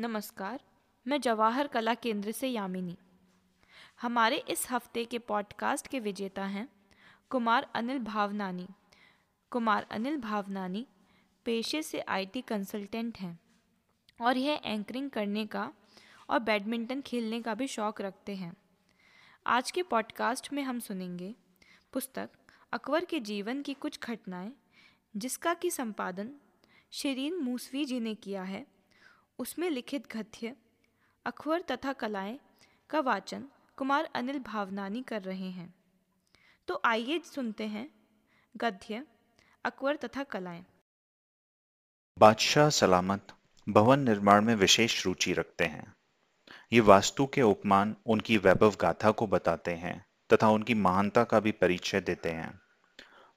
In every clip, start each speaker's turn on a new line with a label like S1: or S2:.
S1: नमस्कार, मैं जवाहर कला केंद्र से यामिनी। हमारे इस हफ़्ते के पॉडकास्ट के विजेता हैं कुमार अनिल भावनानी। कुमार अनिल भावनानी पेशे से आईटी कंसल्टेंट हैं और यह एंकरिंग करने का और बैडमिंटन खेलने का भी शौक़ रखते हैं। आज के पॉडकास्ट में हम सुनेंगे पुस्तक अकबर के जीवन की कुछ घटनाएँ, जिसका कि संपादन शरीन मूसवी जी ने किया है। उसमें लिखित गद्य अकबर तथा कलाएँ का वाचन कुमार अनिल भावनानी कर रहे हैं। तो आइए सुनते हैं गद्य अकबर तथा कलाएँ।
S2: बादशाह सलामत भवन निर्माण में विशेष रुचि रखते हैं। ये वास्तु के उपमान उनकी वैभव गाथा को बताते हैं तथा उनकी महानता का भी परिचय देते हैं।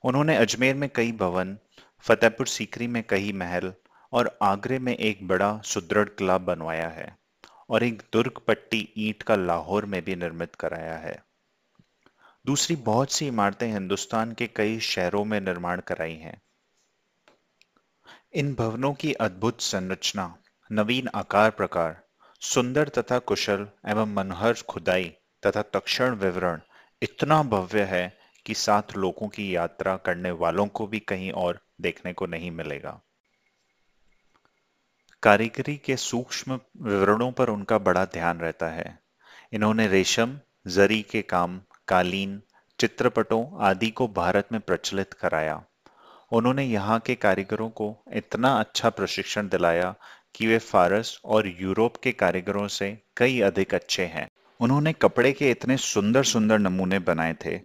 S2: उन्होंने अजमेर में कई भवन, फतेहपुर सीकरी में कई महल और आगरे में एक बड़ा सुदृढ़ किला बनवाया है और एक दुर्ग पट्टी ईंट का लाहौर में भी निर्मित कराया है। दूसरी बहुत सी इमारतें हिंदुस्तान के कई शहरों में निर्माण कराई हैं। इन भवनों की अद्भुत संरचना, नवीन आकार प्रकार, सुंदर तथा कुशल एवं मनोहर खुदाई तथा तक्षण विवरण इतना भव्य है कि सात लोगों की यात्रा करने वालों को भी कहीं और देखने को नहीं मिलेगा। कारीगरी के सूक्ष्म विवरणों पर उनका बड़ा ध्यान रहता है। इन्होंने रेशम, जरी के काम, कालीन, चित्रपटों आदि को भारत में प्रचलित कराया। उन्होंने यहाँ के कारीगरों को इतना अच्छा प्रशिक्षण दिलाया कि वे फारस और यूरोप के कारीगरों से कई अधिक अच्छे हैं। उन्होंने कपड़े के इतने सुंदर सुंदर नमूने बनाए थे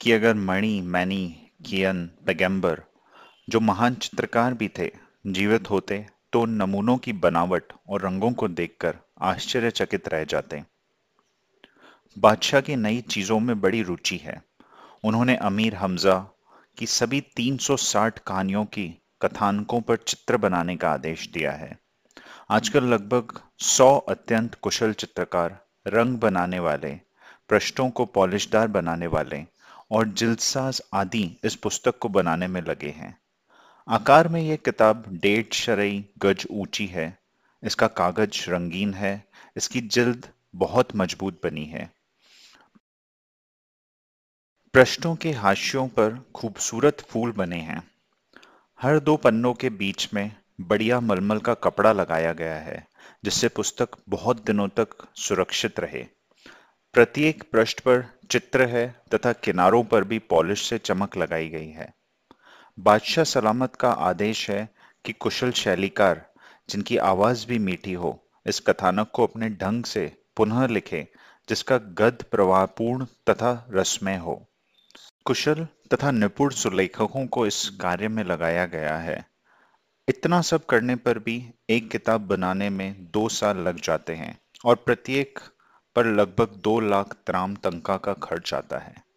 S2: कि अगर मणि, मैनी, कियन पैगंबर जो महान चित्रकार भी थे, जीवित होते तो नमूनों की बनावट और रंगों को देखकर आश्चर्यचकित रह जाते बादशाह की नई चीज़ों में बड़ी रुचि है। उन्होंने अमीर हमजा की सभी 360 कहानियों की कथानकों पर चित्र बनाने का आदेश दिया है। आजकल लगभग 100 अत्यंत कुशल चित्रकार रंग बनाने वाले, पृष्ठों को पॉलिशदार बनाने वाले और जिल्साज आदि इस पुस्तक को बनाने में लगे हैं। आकार में यह किताब डेढ़ शरई गज ऊँची है, इसका कागज़ रंगीन है, इसकी जिल्द बहुत मज़बूत बनी है। पृष्ठों के हाशियों पर खूबसूरत फूल बने हैं। हर दो पन्नों के बीच में बढ़िया मलमल का कपड़ा लगाया गया है, जिससे पुस्तक बहुत दिनों तक सुरक्षित रहे। प्रत्येक पृष्ठ पर चित्र है तथा किनारों पर भी पॉलिश से चमक लगाई गई है। बादशाह सलामत का आदेश है कि कुशल शैलीकार, जिनकी आवाज़ भी मीठी हो, इस कथानक को अपने ढंग से पुनः लिखे, जिसका गद प्रवाहपूर्ण तथा रसमय हो। कुशल तथा निपुण सुलेखकों को इस कार्य में लगाया गया है। इतना सब करने पर भी एक किताब बनाने में दो साल लग जाते हैं और प्रत्येक पर लगभग दो लाख त्राम तंका का खर्च आता है।